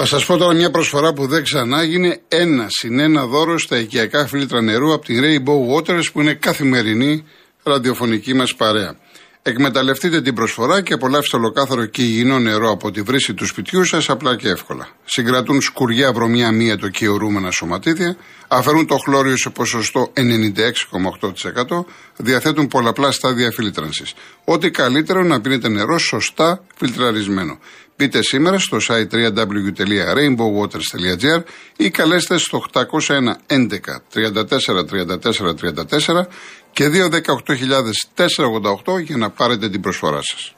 Θα σας πω τώρα μια προσφορά που δεν ξανά έγινε ένα συν ένα δώρο στα οικιακά φίλτρα νερού από την Rainbow Waters που είναι καθημερινή ραδιοφωνική μας παρέα. Εκμεταλλευτείτε την προσφορά και απολαύστε ολοκάθαρο και υγιεινό νερό από τη βρύση του σπιτιού σας απλά και εύκολα. Συγκρατούν σκουριά, βρωμιά, μύετο και ορούμενα σωματίδια, αφαιρούν το χλώριο σε ποσοστό 96,8%, διαθέτουν πολλαπλά στάδια φίλτρανσης. Ό,τι καλύτερο να πίνετε νερό σωστά φιλτραρισμένο. Μπείτε σήμερα στο site www.rainbowwaters.gr ή καλέστε στο 801 11 34 34 34 και 218.488 για να πάρετε την προσφορά σας.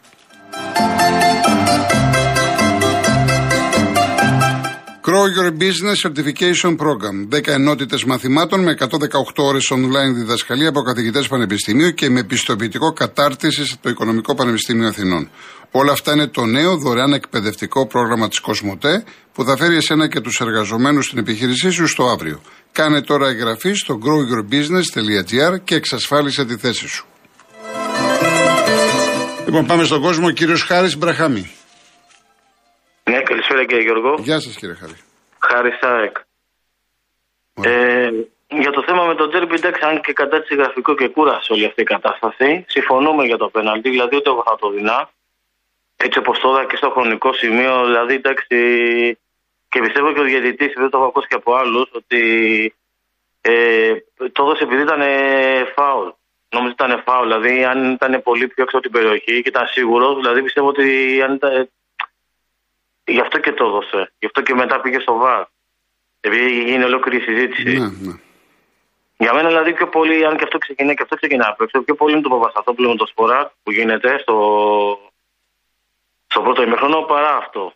Grow Your Business Certification Program. 10 ενότητες μαθημάτων με 118 ώρες online διδασκαλία από καθηγητές πανεπιστημίου και με πιστοποιητικό κατάρτιση στο Οικονομικό Πανεπιστήμιο Αθηνών. Όλα αυτά είναι το νέο δωρεάν εκπαιδευτικό πρόγραμμα της Κοσμοτέ που θα φέρει εσένα και τους εργαζομένους στην επιχείρησή σου στο αύριο. Κάνε τώρα εγγραφή στο growyourbusiness.gr και εξασφάλισε τη θέση σου. Λοιπόν, πάμε στον κόσμο. Κύριος Χάρης Μπραχάμι. Ναι, καλησπέρα κύριε Γιώργο. Γεια σας κύριε Χάρη. Χάρη Σάεκ. Ε, για το θέμα με τον Τζέρμπι, εντάξει, αν και κατά της γραφικό και κούρασε όλη αυτή η κατάσταση, συμφωνούμε για το πέναλτι, δηλαδή ούτε εγώ θα το δεινά. Έτσι όπως τώρα και στο χρονικό σημείο, δηλαδή εντάξει, και πιστεύω και ο διαιτητής, δεν το έχω ακούσει και από άλλους, ότι ε, το έδωσε επειδή ήταν φάουλ. Νομίζω ήταν φάουλ. Δηλαδή, αν ήταν πολύ πιο έξω από την περιοχή και ήταν σίγουρος, δηλαδή πιστεύω ότι αν ήταν. Γι' αυτό και το έδωσε. Γι' αυτό και μετά πήγε στο βάρ. Επειδή γίνει ολόκληρη συζήτηση. Ναι, ναι. Για μένα δηλαδή πιο πολύ, αν και αυτό ξεκινάει και αυτό ξεκινάει από έξω, πιο πολύ είναι το Παπασταθόπουλο με το σπορά που γίνεται στο, στο πρώτο ημιχρόνο παρά αυτό.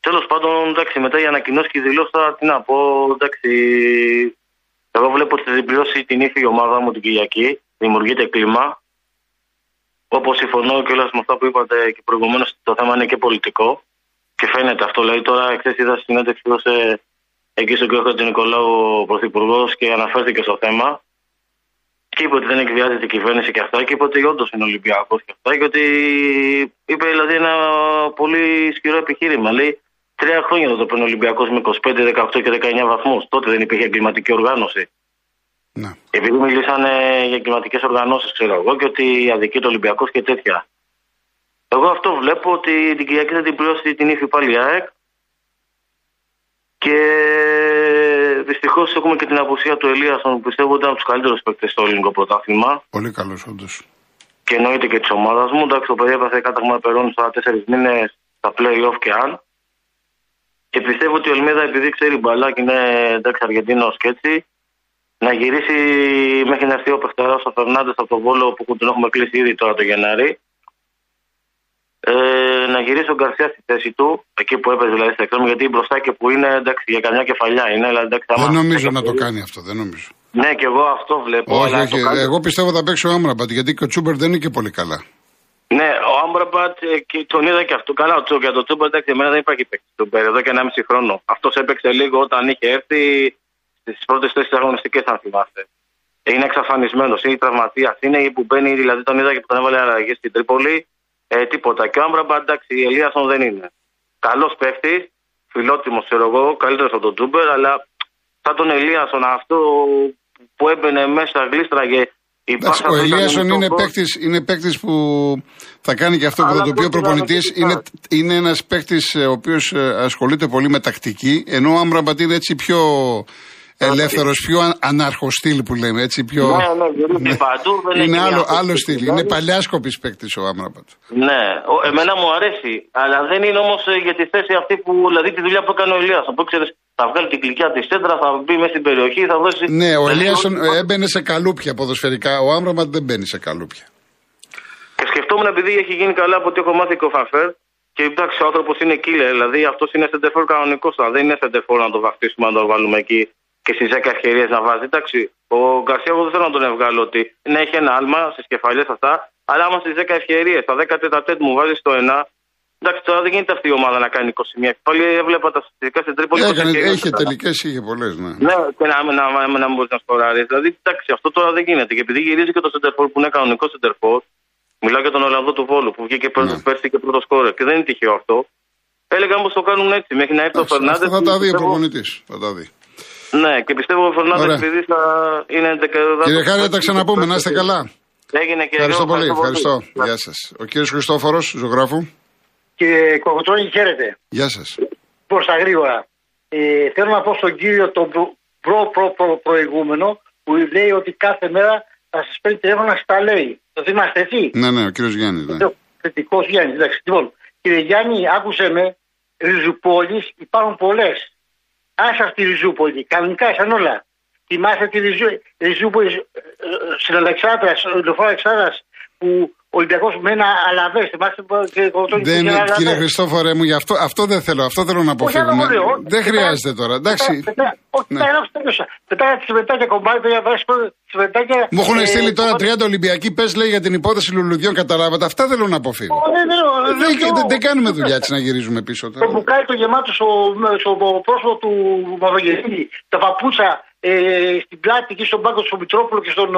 Τέλος πάντων, εντάξει, μετά η ανακοινώσει και η δηλώσει τώρα τι να πω, εντάξει. Εγώ βλέπω ότι θα πληρώσει την ύφη η ομάδα μου την Κυριακή. Δημιουργείται κλίμα. Όπως συμφωνώ και όλα με αυτά που είπατε και προηγουμένως, το θέμα είναι και πολιτικό. Και φαίνεται αυτό. Δηλαδή, τώρα εχθέ είδα συνέντευξη που έδωσε εκεί στον κ. Νικολάου ο Πρωθυπουργός και αναφέρθηκε στο θέμα. Και είπε ότι δεν εκβιάζεται η κυβέρνηση και αυτά. Και είπε ότι όντως είναι Ολυμπιακός και αυτά. Και ότι είπε δηλαδή ένα πολύ ισχυρό επιχείρημα. Λέει Τρία χρόνια εδώ το Ολυμπιακός με 25, 18 και 19 βαθμούς. Τότε δεν υπήρχε εγκληματική οργάνωση. Ναι. Επειδή μιλήσανε για εγκληματικές οργανώσεις, ξέρω εγώ, και ότι αδικεί το Ολυμπιακός και τέτοια. Εγώ αυτό βλέπω ότι την Κυριακή θα την πληρώσει την ύφη πάλι η ΑΕΚ. Και δυστυχώς έχουμε και την απουσία του Ελίασον που πιστεύω ότι ήταν από τους καλύτερους παίκτες στο ελληνικό πρωτάθλημα. Πολύ καλός, όντως. Και εννοείται και της ομάδας μου. Εντάξει, το παιδί έπαθε κάταγμα περών στα 4 μήνες στα playoff και αν. Και πιστεύω ότι ο Ελμίδα, επειδή ξέρει μπαλά και είναι εντάξει Αργεντίνος και έτσι, να γυρίσει μέχρι να έρθει ο Πεχτερά ο Φερνάντες από τον Βόλο που τον έχουμε κλείσει ήδη τώρα το Γενάρη. Ε, να γυρίσει ο Γκαρσία στη θέση του, εκεί που έπαιζε δηλαδή στα εξτρέμια, γιατί μπροστά και που είναι εντάξει για καμιά κεφαλιά είναι. Δηλαδή, εντάξει, δεν νομίζω να το κάνει αυτό, δεν νομίζω. Ναι, και εγώ αυτό βλέπω. Όχι, όχι. Εγώ πιστεύω θα παίξει ο Άμραμπατ γιατί και ο Τσούμπερ δεν είναι και πολύ καλά. Ναι, ο Άμπραμπατ ε, και τον είδα και αυτό. Καλά, ο για το Τσούμπερ, εντάξει, εμένα δεν υπάρχει παίκτης του εδώ και 1,5 χρόνο. Αυτός έπαιξε λίγο όταν είχε έρθει στις πρώτες τέσσερις αγωνιστικές, αν θυμάστε. Είναι εξαφανισμένος, είναι τραυματίας. Είναι που μπαίνει, δηλαδή τον είδα και που τον έβαλε αλλαγή στην Τρίπολη. Ε, τίποτα. Και ο Άμπραμπατ, εντάξει, η Ελίασον δεν είναι. Καλός παίκτη, φιλότιμος, ξέρω εγώ, καλύτερος από τον Τσούμπερ, αλλά σαν τον Ελίασον αυτό που έμπαινε μέσα, γλίστραγε ο Ελίασον είναι παίκτη είναι παίκτης που θα κάνει και αυτό που θα το πει ο προπονητής. Είναι, είναι ένας παίκτη ε, ο οποίος ε, ασχολείται πολύ με τακτική, ενώ ο Άμραμπατ είναι έτσι πιο ελεύθερος, πιο αναρχοστήλ που λέμε. Έτσι, πιο... Ναι, ναι, ναι. παντού. Δεν είναι άλλο, άλλο στυλ. Είναι παλιάσκοπης παίκτης ο Άμραμπατ. Ναι, εμένα μου αρέσει. Αλλά δεν είναι όμως ε, για τη θέση αυτή που, δηλαδή τη δουλειά που έκανε ο Ελία. Που ξέρεις, θα βγάλει την κλικιά της σέντρα, θα μπει μέσα στην περιοχή, θα δώσει. Ναι, ο Ελίασον έμπαινε σε καλούπια ποδοσφαιρικά. Ο Άμραμπατ δεν μπαίνει σε καλούπια. Και σκεφτόμουν επειδή έχει γίνει καλά από ό,τι έχω μάθει και ο Φαφέρ. Και εντάξει, ο άνθρωπος είναι killer, δηλαδή αυτός είναι σεντερφόρ κανονικός. Δεν είναι σεντερφόρ να το βαφτίσουμε, να το βάλουμε εκεί και στι 10 ευκαιρίε να βάζεις. Εντάξει, ο Γκαρσία, εγώ δεν θέλω να τον βγάλω ότι ναι, έχει ένα άλμα στις κεφαλιές αυτά, αλλά άμα στις 10 ευκαιρίε, στα 10 τέταρτα μου βάζεις το 1, Εντάξει, τώρα δεν γίνεται αυτή η ομάδα να κάνει 21. Πάλι έβλεπα τα στατιστικά στην Τρίπολη. Έκανε, είχε τελικές, είχε πολλές, ναι. Ναι, και να, να, να, να μπορείς να σκοράρεις. Δηλαδή, εντάξει, αυτό τώρα δεν γίνεται. Και επειδή γυρίζει και το Σεντερφόρ που είναι κανονικό Σεντερφόρ, μιλάω για τον Ολλανδό του Βόλου που βγήκε ναι. πέρσι και πρώτος σκόρε και δεν είναι τυχαίο αυτό. έλεγα πω το κάνουν έτσι. Μέχρι να έρθει ο Φερνάνδε. Θα τα δει ο προπονητής. Θα τα δει. Ναι, και πιστεύω ο Φερνάνδε επειδή θα είναι Κύριε Χάρη, θα τα ξαναπούμε. Να είστε καλά. Έγινε και Ευχαριστώ εγώ, πολύ. Ευχαριστώ. Γεια σας. Ο κύριος Χριστόφορος, ζωγράφου. Κύριε Κοκοτρώνη, χαίρετε. Γεια σας. Προς τα γρήγορα. Ε, θέλω να πω στον κύριο τον προ, προ, προ, προηγούμενο που λέει ότι κάθε μέρα θα σας παίρνει τηλέφωνο να σας τα λέει. Το θυμάστε έτσι; Ναι, ναι, ο κύριος Γιάννης. Ναι. Θετικός Γιάννης. Εντάξει. Λοιπόν, κύριε Γιάννη, άκουσε με. Ριζουπόλει υπάρχουν πολλές. Άσε αυτή η Ριζούπολη. Κανονικά σαν όλα. Θυμάστε τη Ριζού, Ριζούπολη ε, ε, στην Αλεξάνδρα, στο λεωφόρο Αλεξάνδρα, που ο Ολυμπιακό με ένα αλαβέ. Θυμάστε δεν, Κύριε Χριστόφορε μου, γι' αυτό, αυτό δεν θέλω. Αυτό θέλω να αποφύγουμε. Δεν χρειάζεται τώρα. Εντάξει. Όχι, ναι. πετάγα τη συμμετάκια κομμάτι, συμμετάκια. Μου έχουν στείλει τώρα 30 Ολυμπιακοί, πε λέει για την υπόθεση λουλουδιών, καταλάβατε. Αυτά θέλω να αποφύγω. Δεν κάνουμε δουλειά έτσι να γυρίζουμε πίσω τώρα. Το μπουκάλι το γεμάτο στο πρόσωπο του Μαυρογερίδη, τα παπούτσα ε, στην πλάτη και στον πάγκο του Μητρόπουλου και στον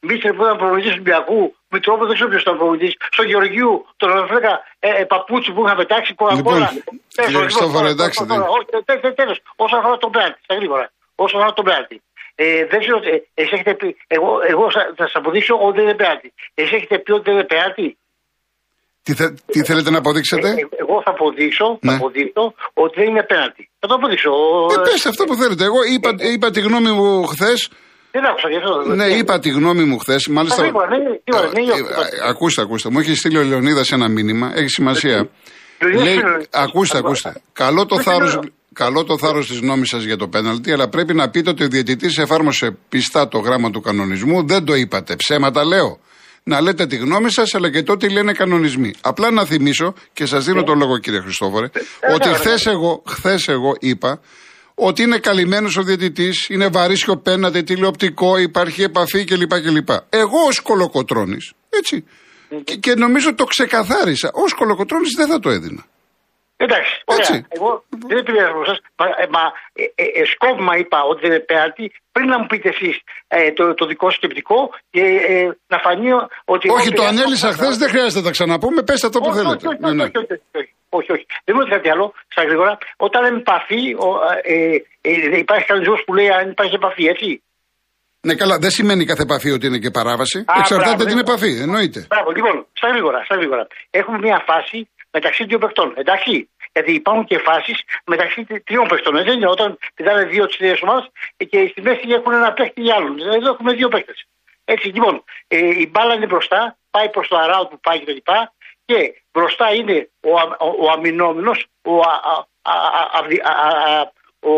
Μίστερ που ήταν προπονητή του Ολυμπιακού, Μητρόπουλος δεν ξέρω ποιος ήταν προπονητή, στον Γεωργίου, τον Ραφρέκα ε, ε, παπούτσι που είχαν πετάξει κοκακόλα. Λοιπόν, Χριστόφορο, εντάξει. Τέλος, όσον αφορά τον πέναλτι, στα γρήγορα. Όσον αφορά τον πέναλτι. Ε, δεν ξέρω, ε, εσείς έχετε πει, εγώ, εγώ θα σας αποδείξω ότι δεν είναι πέναλτι. Εσείς έχετε πει ότι δεν είναι πέναλτι. Τι, θε, τι θέλετε να αποδείξετε; Ε, εγώ θα αποδείξω, ναι. θα αποδείξω ότι δεν είναι απέναντι. Θα το αποδείξω. Ε, πες αυτό που θέλετε. Εγώ είπα, ε, είπα τη γνώμη μου χθες. Δεν άκουσα γι' αυτό. Ναι, είπα τη γνώμη μου χθε. Μάλιστα. Ναι, ναι, ναι, ακούστε, ακούστε. Μου έχει στείλει ο Λεωνίδα ένα μήνυμα. Έχει σημασία. Λέει, ακούστε, ακούστε. Καλό το θάρρο. Καλό το θάρρο τη γνώμη σα για το πέναλτι, αλλά πρέπει να πείτε ότι ο διαιτητή εφάρμοσε πιστά το γράμμα του κανονισμού. Δεν το είπατε. Ψέματα λέω να λέτε τη γνώμη σα, αλλά και τότε λένε κανονισμοί. Απλά να θυμίσω και σα δίνω τον λόγο, κύριε Χριστόφορε, ότι χθε εγώ, χθες εγώ είπα ότι είναι καλυμμένος ο διαιτητής, είναι βαρύσιο πένατε, τηλεοπτικό, υπάρχει επαφή κλπ. κλπ. Εγώ ως κολοκοτρόνη, έτσι. Και, και νομίζω το ξεκαθάρισα. Ω κολοκοτρόνη δεν θα το έδινα. Εντάξει, ωραία. Εγώ δεν επηρεάζω από εσά. Μα ε, ε, ε, σκόπιμα είπα ότι δεν είναι πέναλτι πριν να μου πείτε εσείς ε, το, το δικό σκεπτικό και ε, να φανεί ότι. Όχι, το ανέλησα χθες, δεν χρειάζεται να τα ξαναπούμε. Πετε αυτό που θέλετε. Όχι, όχι, ναι, ναι. Όχι, όχι, Δεν μου κάτι άλλο, στα γρήγορα. Όταν είναι επαφή, ε, ε, υπάρχει κανονισμό που λέει αν υπάρχει επαφή, έτσι. Ναι, καλά, δεν σημαίνει κάθε επαφή ότι είναι και παράβαση. Α, Εξαρτάται μπράβο, την ναι. επαφή, εννοείται. Μπράβο, λοιπόν, στα γρήγορα, στα γρήγορα. Έχουμε μια φάση μεταξύ δύο παιχτών. Εντάξει. Γιατί υπάρχουν και φάσεις μεταξύ τριών παιχτών. Δεν είναι όταν πηδάνε δύο τη ίδια ομάδα και στη μέση έχουν ένα παίχτη ή άλλον. Εδώ έχουμε δύο παίχτες. Έτσι λοιπόν, ε, η μπάλα είναι μπροστά, πάει προς το αράου που πάει κτλ. Και, και μπροστά είναι ο, ο, ο αμυνόμενος, ο, ο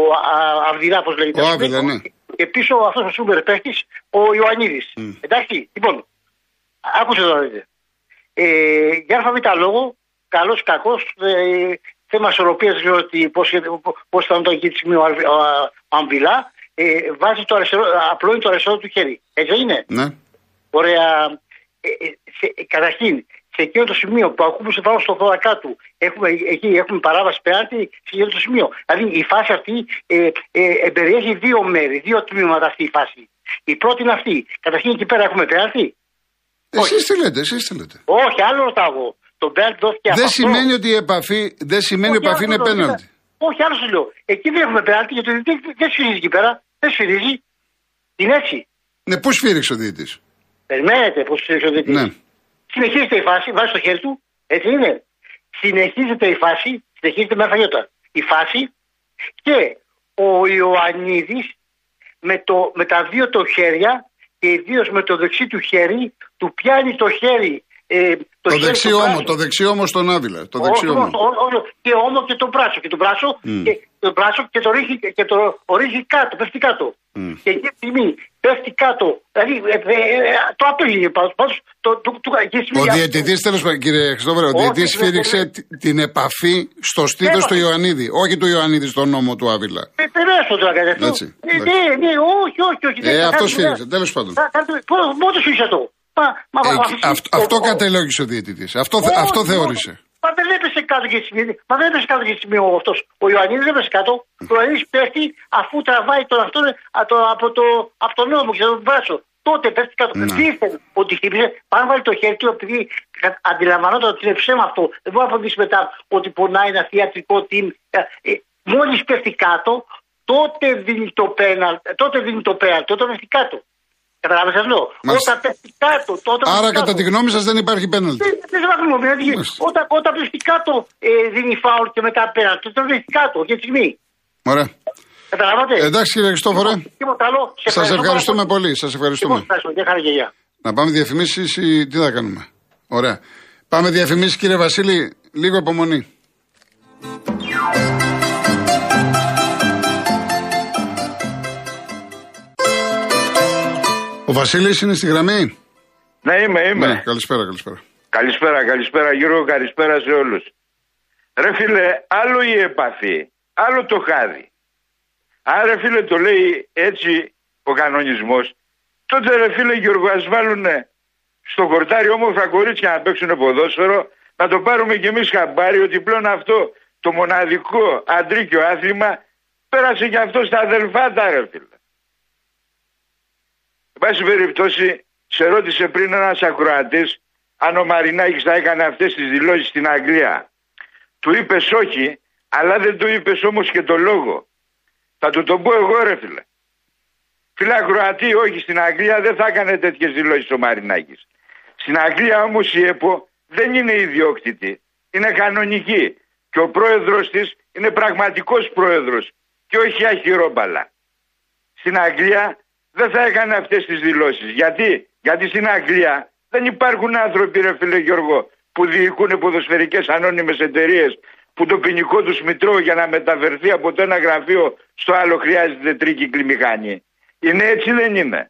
Αυδηρά, όπω λέγεται. Ο Άβυλα, ναι. Και πίσω αυτός ο σούπερ παίχτης, ο Ιωαννίδης. Mm. Εντάξει, λοιπόν, άκουσε εδώ δείτε. Ε, για αλφαβήτα λόγο, καλός ή κακός, ε, θέμα ισορροπίας, διότι πώς θα το εκεί τη στιγμή ο, ο, Αμβιλά, ε, βάζει το αριστερό, απλώνει το αριστερό του χέρι. Έτσι είναι; Ναι. Ωραία. Ε, ε, σε, ε, καταρχήν, σε εκείνο το σημείο που ακούμε σε πάνω στο θώρακα του, έχουμε, εκεί έχουμε παράβαση πέναντι σε εκείνο το σημείο. Δηλαδή η φάση αυτή ε, ε, περιέχει δύο μέρη, δύο τμήματα αυτή η φάση. Η πρώτη είναι αυτή. Καταρχήν εκεί πέρα έχουμε πέναντι; Εσείς τι λέτε, εσείς τι λέτε. Όχι, άλλο ρωτάω το μπέλτ δόθηκε Δεν σημαίνει ότι η επαφή, δεν σημαίνει ότι η επαφή είναι πέναλτι. Όχι, άλλο σου λέω. Εκεί δεν έχουμε πέναλτι γιατί δεν, δεν σφυρίζει εκεί πέρα. Δεν σφυρίζει. Είναι έτσι. Ναι, πώ σφύριξε ο διαιτητή. Περιμένετε πώ σφύριξε ο διαιτητή. Ναι. Συνεχίζεται η φάση, βάζει το χέρι του, έτσι είναι. Συνεχίζεται η φάση, συνεχίζεται με αφαγιώτα. Η φάση και ο Ιωαννίδης με, με τα δύο το χέρια και ιδίως με το δεξί του χέρι του πιάνει το χέρι ε, το, το δεξί όμο, το δεξί όμο στον Άβυλα. Το δεξί όμο. Και όμο και το μπράσο. Και το μπράσο, mm. και, το μπράσο και το ρίχνει, και το ορίζει κάτω, πέφτει κάτω. Mm. Και εκεί τη στιγμή πέφτει κάτω. Δηλαδή ε, ε, ε, το απέλυγε πάντως. Το, το, το, ο διαιτητής, τέλος πάντων, κύριε Χριστόβερα, ο διαιτητής σφύριξε την επαφή στο στήθος του Ιωαννίδη. Όχι του Ιωαννίδη στον νόμο του Άβυλα. Ε, περάσω τώρα κάτι αυτό. Ναι, ναι, όχι, όχι, όχι. Ε, αυτό σφύριξε, τέλος πάντων. Πότε σφύριξε αυτό. Μα, μα, ε, αυτό, αυτό κατελόγησε ο διαιτητής. Αυτό, όχι, αυτό θεώρησε. Μα δεν έπεσε κάτω και στιγμή. Μα δεν έπεσε κάτω και στιγμή ο αυτός. Ο Ιωαννίδης δεν έπεσε κάτω. Ο Ιωαννίδης πέφτει αφού τραβάει τον αυτό το, από, το, από τον νόμο και τον μπράσο. τότε πέφτει κάτω. Ναι. Δίθεν ότι χτύπησε, πάνω βάλει το χέρι του επειδή κα- αντιλαμβανόταν ότι είναι ψέμα αυτό. Δεν μπορεί να αποδείξει μετά ότι πονάει ένα θεατρικό team. Ε, ε, Μόλις πέφτει κάτω, τότε δίνει το πέναλ, τότε δίνει το πέναλ, τότε πέφτει κάτω. Καταλάβατε σας λέω. Μάλιστα. Όταν πέφτει κάτω, τότε. Άρα, πέφτει κατά κάτω. τη γνώμη σας, δεν υπάρχει πέναλτι. Δεν δεν σε βάζουμε δηλαδή, Μάλιστα. όταν, όταν πέφτει κάτω ε, δίνει φάουλ και μετά πέρα. Τότε πέφτει κάτω για τη στιγμή. Ωραία. Καταλάβατε; Εντάξει, κύριε Χριστόφορε. Τίποτα άλλο. Σε Σας ευχαριστώ ευχαριστούμε πάρα πολύ. Σας Λοιπόν, ευχαριστούμε. ευχαριστώ. Γεια χαρά και γεια. Να πάμε διαφημίσεις ή τι θα κάνουμε. Ωραία. Πάμε διαφημίσεις, κύριε Βασίλη. Λίγο υπομονή. Ο Βασίλης είναι στη γραμμή. Ναι, είμαι, είμαι. Ναι, καλησπέρα, καλησπέρα. Καλησπέρα, καλησπέρα Γιώργο, καλησπέρα σε όλους. Ρε φίλε, άλλο η επαφή, άλλο το χάδι. Αν ρε φίλε το λέει έτσι ο κανονισμός, τότε ρε φίλε Γιώργο ας βάλουνε στο κορτάρι όμορφα κορίτσια να παίξουν ποδόσφαιρο, να το πάρουμε κι εμείς χαμπάρι ότι πλέον αυτό το μοναδικό αντρίκιο άθλημα πέρασε κι αυτό στα αδελφάτα ρε φίλε. Εν πάση περιπτώσει, σε ρώτησε πριν ένας ακροατής αν ο Μαρινάκης θα έκανε αυτές τις δηλώσεις στην Αγγλία. Του είπες όχι, αλλά δεν του είπες όμως και το λόγο. Θα του το πω εγώ, ρε φίλε. Φίλε ακροατή, όχι, στην Αγγλία δεν θα έκανε τέτοιες δηλώσεις ο Μαρινάκης. Στην Αγγλία όμως η ΕΠΟ δεν είναι ιδιόκτητη. Είναι κανονική. Και ο πρόεδρος της είναι πραγματικός πρόεδρος και όχι αχυρόμπαλα στην Αγγλία δεν θα έκανε αυτές τις δηλώσεις. Γιατί; Γιατί στην Αγγλία δεν υπάρχουν άνθρωποι, ρε φίλε Γιώργο, που διοικούν ποδοσφαιρικές ανώνυμες εταιρείες που το ποινικό τους μητρό για να μεταφερθεί από το ένα γραφείο στο άλλο χρειάζεται τρίκυκλη μηχανή. Είναι έτσι, δεν είναι;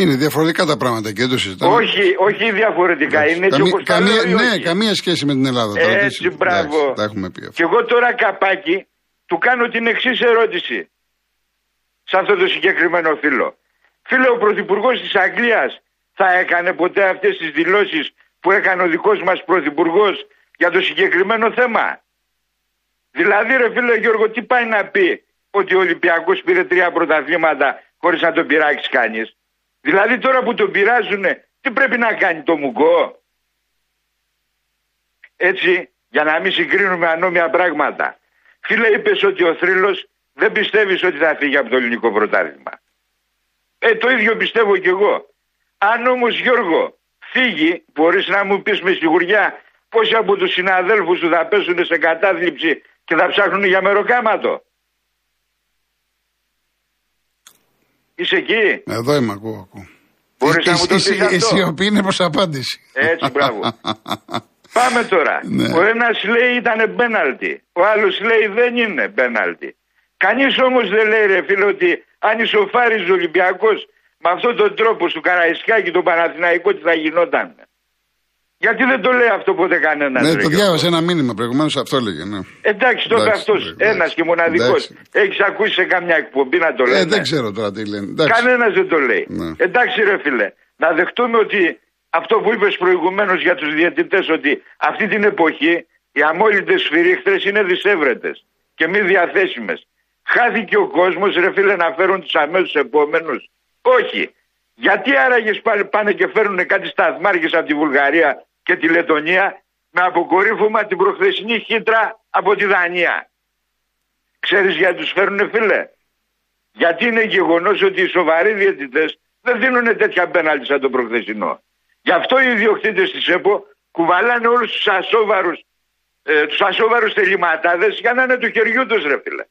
Είναι διαφορετικά τα πράγματα και δεν το συζητάμε. Όχι, όχι διαφορετικά. Είναι έτσι Καμία- όπως τα καμία, λέω ή ναι, όχι. καμία σχέση με την Ελλάδα. τώρα, τι Έτσι, συζητάμε. μπράβο. Εντάξει, Τα έχουμε πει Και αυτό. εγώ τώρα καπάκι του κάνω την εξής ερώτηση σε αυτό το συγκεκριμένο φίλο. Φίλε, ο Πρωθυπουργός της Αγγλίας θα έκανε ποτέ αυτές τις δηλώσεις που έκανε ο δικός μας Πρωθυπουργός για το συγκεκριμένο θέμα; Δηλαδή, ρε φίλε Γιώργο, τι πάει να πει ότι ο Ολυμπιακός πήρε τρία πρωταθλήματα χωρίς να τον πειράξει κανείς; Δηλαδή, τώρα που τον πειράζουν, τι πρέπει να κάνει το μουγκό; Έτσι, για να μην συγκρίνουμε ανώμια πράγματα. Φίλε, είπες ότι ο θρύλος δεν πιστεύεις ότι θα φύγει από το ελληνικό πρωτάθλημα. Ε, το ίδιο πιστεύω κι εγώ. Αν όμως Γιώργο φύγει, μπορείς να μου πεις με σιγουριά πόσοι από τους συναδέλφους σου θα πέσουν σε κατάθλιψη και θα ψάχνουν για μεροκάματο. Είσαι εκεί; Εδώ είμαι, ακούω. ακούω. Μπορείς να μου το Η- πεις η- αυτό. Η σιωπή είναι προς απάντηση. Έτσι, μπράβο. Πάμε τώρα. Ναι. Ο ένας λέει ήταν πέναλτι. Ο άλλος λέει δεν είναι πέναλτι. Κανείς όμως δεν λέει, ρε φίλε, ότι αν ισοφάριζε ο Ολυμπιακός με αυτόν τον τρόπο του Καραϊσκάκη, τον Παναθηναϊκό, τι θα γινόταν; Γιατί δεν το λέει αυτό ποτέ κανένας. Ναι, το διάβασα ένα μήνυμα προηγουμένως, αυτό έλεγε. Ναι. Εντάξει, το είπε Εντάξει, αυτός. εντάξει. Ένας και μοναδικός. Εντάξει. Έχεις ακούσει σε καμιά εκπομπή να το Ε, λένε. δεν ξέρω τώρα τι λένε. Εντάξει. Κανένας δεν το λέει. Ναι. Εντάξει, ρε φίλε, να δεχτούμε ότι αυτό που είπες προηγουμένως για τους διαιτητές, ότι αυτή την εποχή οι αμόλυντε σφυρίχτρες είναι δυσέβρετες και μη διαθέσιμες. Χάθηκε ο κόσμος, ρε φίλε, να φέρουν τους αμέσου επόμενους. Όχι. Γιατί άραγες πάλι πάνε και φέρουν κάτι σταθμάρχες από τη Βουλγαρία και τη Λετωνία με αποκορύφωμα την προχθεσινή χύτρα από τη Δανία. Ξέρεις γιατί τους φέρουνε φίλε; Γιατί είναι γεγονός ότι οι σοβαροί διαιτητές δεν δίνουν τέτοια πέναλτι σαν το προχθεσινό. Γι' αυτό οι ιδιοκτήτες της ΕΠΟ κουβαλάνε όλους τους ασόβαρους ε, τους ασόβαρους τελειματάδες για να είναι του χεριού τους ρε φίλε.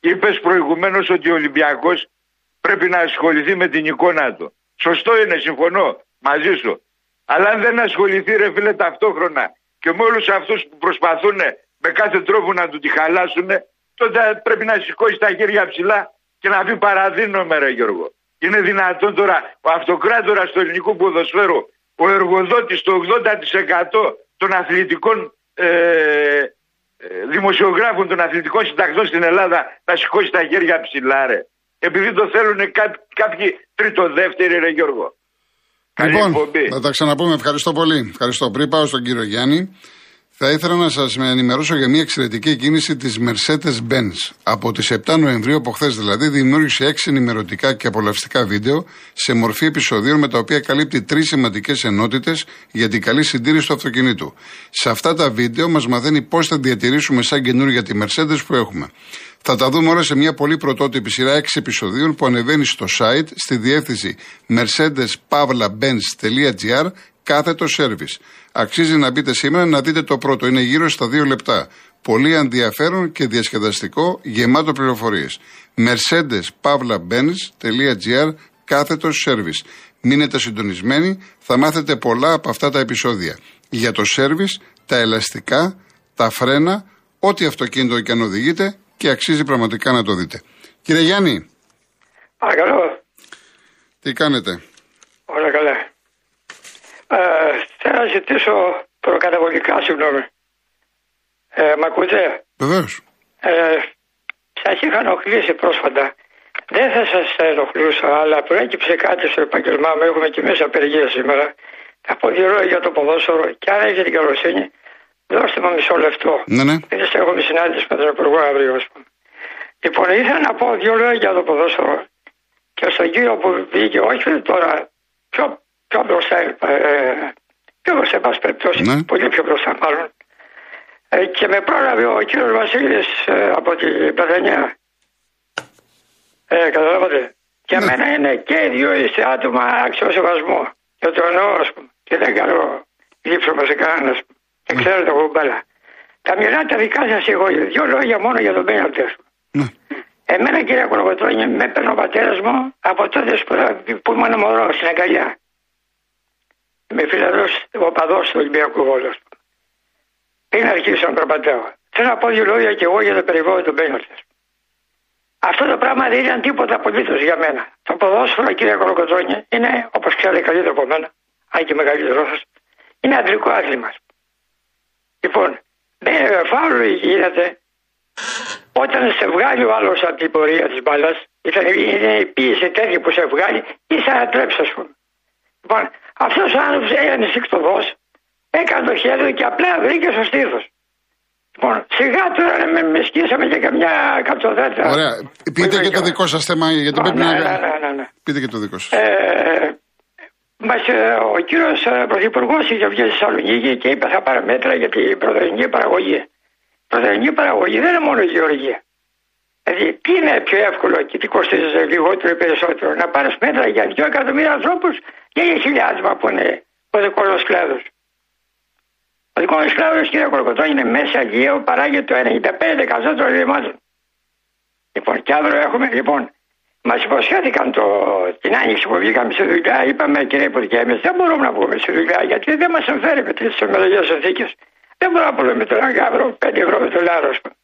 Είπες προηγουμένως ότι ο Ολυμπιακός πρέπει να ασχοληθεί με την εικόνα του. Σωστό είναι, συμφωνώ μαζί σου. Αλλά αν δεν ασχοληθεί ρε φίλε ταυτόχρονα και με όλους αυτούς που προσπαθούν με κάθε τρόπο να του τη χαλάσουν, τότε πρέπει να σηκώσει τα χέρια ψηλά και να πει παραδίνομαι ρε Γιώργο. Είναι δυνατόν τώρα ο αυτοκράτορας του ελληνικού ποδοσφαίρου, ο εργοδότης το 80% των αθλητικών ε, ε, δημοσιογράφων των αθλητικών συντακτών στην Ελλάδα να σηκώσει τα χέρια ψηλά ρε. Επειδή το θέλουν κά, κάποιοι τρίτο-δεύτεροι ρε Γιώργο. Καλή Λοιπόν, εκπομπή. θα τα ξαναπούμε. Ευχαριστώ πολύ. Ευχαριστώ. Πριν πάω στον κύριο Γιάννη, Θα ήθελα να σας ενημερώσω για μια εξαιρετική κίνηση της Mercedes-Benz. Από τις 7 Νοεμβρίου, από χθες δηλαδή, δημιούργησε 6 ενημερωτικά και απολαυστικά βίντεο σε μορφή επεισοδίων με τα οποία καλύπτει τρεις σημαντικές ενότητες για την καλή συντήρηση του αυτοκινήτου. Σε αυτά τα βίντεο μας μαθαίνει πώς θα διατηρήσουμε σαν καινούργια τη Mercedes που έχουμε. Θα τα δούμε όλα σε μια πολύ πρωτότυπη σειρά 6 επεισοδίων που ανεβαίνει στο site στη διεύθυνση mercedes-benz.gr κάθετο service. Αξίζει να μπείτε σήμερα να δείτε το πρώτο. Είναι γύρω στα δύο λεπτά. Πολύ ενδιαφέρον και διασκεδαστικό, γεμάτο πληροφορίες. mercedes-benz.gr κάθετος service. Μείνετε συντονισμένοι, θα μάθετε πολλά από αυτά τα επεισόδια. Για το service, τα ελαστικά, τα φρένα, ό,τι αυτοκίνητο και αν οδηγείτε και αξίζει πραγματικά να το δείτε. Κύριε Γιάννη. Παρακαλώ. Τι κάνετε; Όλα καλά. Ε, θέλω να ζητήσω προκαταβολικά, συγγνώμη. Ε, μ' ακούτε; Βεβαίως. Ε, σας είχα ενοχλήσει πρόσφατα. Δεν θα σας ενοχλούσα, αλλά προέκυψε κάτι στο επάγγελμά μου. Έχουμε και μέσα απεργία σήμερα. Θα πω δύο λόγια για το ποδόσφαιρο και αν έχετε την καλοσύνη, δώστε μου μισό λεπτό. Ναι, ναι. Δεν έχουμε συνάντηση με τον Υπουργό αύριο, ας πούμε. Λοιπόν, ήθελα να πω δύο λόγια για το ποδόσφαιρο και στον κύριο που βγήκε, όχι τώρα, πιο πιο μπροστά, ε, πιο μπροστά, εν πάση περιπτώσει, Ναι. πολύ πιο μπροστά μάλλον. Ε, και με πρόλαβε ο κύριος Βασίλης ε, από την Πεθανιά. Ε, καταλάβατε. Για Ναι. μένα είναι και οι δύο είστε άτομα άξιο σεβασμό. Και το εννοώ, ας πούμε. Και δεν κάνω λείψωμα σε κανέναν, ας πούμε. Και Ναι. ξέρω το κουμπάλα. Τα μιλάω τα δικά σας εγώ. Δύο λόγια μόνο για τον Πέναλτη, ας πούμε. Ναι. Εμένα κύριε Κολοκοτρώνη με έπαιρνε ο πατέρας μου από τότε που, που ήμουν μωρός στην αγκαλιά. Είμαι φιλαδό οπαδός του Ολυμπιακού Βόλου. Πριν αρχίσω να περπατάω. Θέλω να πω δύο λόγια και εγώ για το περιβάλλον του Μπέναλτη. Αυτό το πράγμα δεν ήταν τίποτα απολύτως για μένα. Το ποδόσφαιρο, κύριε Κολοκοτρώνη, είναι όπως ξέρετε καλύτερα από μένα, αν και μεγαλύτερό σας, είναι αντρικό άθλημα. Λοιπόν, δεν φάουλο γίνεται όταν σε βγάλει ο άλλος από την πορεία της μπάλας, είναι η πίεση τέτοια που σε βγάλει, είσαι να τρέψει, ας πούμε. Λοιπόν, αυτός ο άνθρωπος έγινε συκτοδό, έκανε το χέρι του και απλά βρήκε στο στήθος. Λοιπόν, σιγά τώρα να με, με σκίσαμε και καμιά καψοδέτα. Ωραία. Πείτε και το δικό σας θέμα, γιατί Α, πρέπει ναι, να. ναι, ναι, ναι, ναι. Πείτε και το δικό σας. Ε, μας, ε, ο κύριος Πρωθυπουργός είχε βγει στη Θεσσαλονίκη και είπε θα πάρει μέτρα για την πρωτεϊνική παραγωγή. Η πρωτεϊνική παραγωγή δεν είναι μόνο η γεωργία. Δηλαδή, τι είναι πιο εύκολο και τι κοστίζει λιγότερο ή περισσότερο, να πάρεις μέτρα για 2 εκατομμύρια ανθρώπους και για χιλιάδες που είναι ο δικός μα κλάδος. Ο δικός μα κλάδος, κύριε Κορκοτό, είναι μέσα Αιγαίο, παράγει το 95% των ρημάτων. Λοιπόν, και αύριο έχουμε, λοιπόν, Μας υποσχέθηκαν το, την άνοιξη που βγήκαμε στη δουλειά. Είπαμε, κύριε Υπουργέ, εμείς δεν μπορούμε να βγούμε στη δουλειά γιατί δεν μας συμφέρει με τι μελλοντικέ συνθήκες. Δεν μπορούμε να πούμε με τον Αγκάβρο 5 ευρώ με το λάρος. Εμεί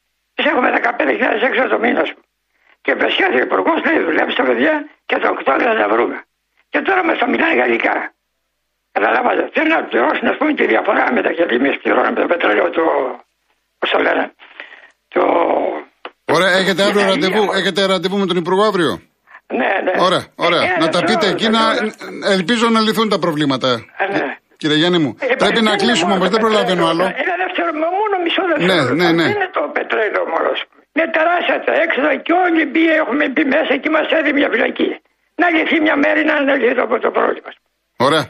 έχουμε 15.000 έξω το μήνα. Και υποσχέθηκε ο Υπουργό, λέει, δουλέψτε παιδιά και το Οκτώβριο θα τα βρούμε. Και τώρα μα τα μιλάνε γαλλικά. Καταλάβατε. Θέλουν να πληρώσουν, α πούμε, τη διαφορά μεταξύ γιατί εμεί πληρώνουμε το πετρέλαιο το. Πώ το λένε. Το. Ωραία, έχετε αύριο Γαλλία. ραντεβού, έχετε ραντεβού με τον Υπουργό αύριο. Ναι, ναι. Ωραία, ωραία. Ε, να τα θέλω- πείτε εκεί να. θέλω- Ελπίζω να λυθούν τα προβλήματα. Ε, ναι. Κύριε Γιάννη μου, Ε, πρέπει να είναι κλείσουμε μόνο όμως, το δεν προλαβαίνω πετρέλαιο. άλλο. Ένα δεύτερο, μα μόνο μισό δεύτερο. Ναι, ναι, ναι. Δεν είναι το πετρέλαιο μόνο. Είναι τεράστια τα έξοδα και όλοι μπει, έχουμε μπει μέσα και είμαστε έτοιμοι για φυλακή. Να λυθεί μια μέρη να λυθεί το, το πρόβλημα. Ωραία.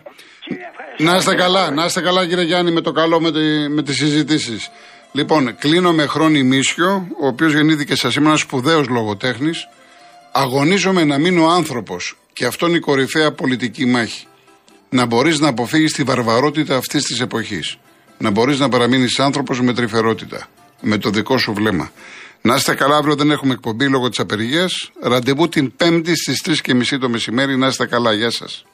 Να είστε καλά, να είστε καλά κύριε Γιάννη με το καλό με, τη, με τις συζητήσεις. Λοιπόν, κλείνω με χρόνι Μίσιο, ο οποίος γεννήθηκε σας σήμερα ένας σπουδαίος λογοτέχνης. Αγωνίζομαι να μείνω άνθρωπος και αυτό είναι η κορυφαία πολιτική μάχη. Να μπορείς να αποφύγεις τη βαρβαρότητα αυτής της εποχής. Να μπορείς να παραμείνεις άνθρωπος με τρυφερότητα. Με το δικό σου βλέμμα. Να είστε καλά, αύριο δεν έχουμε εκπομπή λόγω της απεργίας. Ραντεβού την Πέμπτη στις 3.30 το μεσημέρι. Να είστε καλά, γεια σας.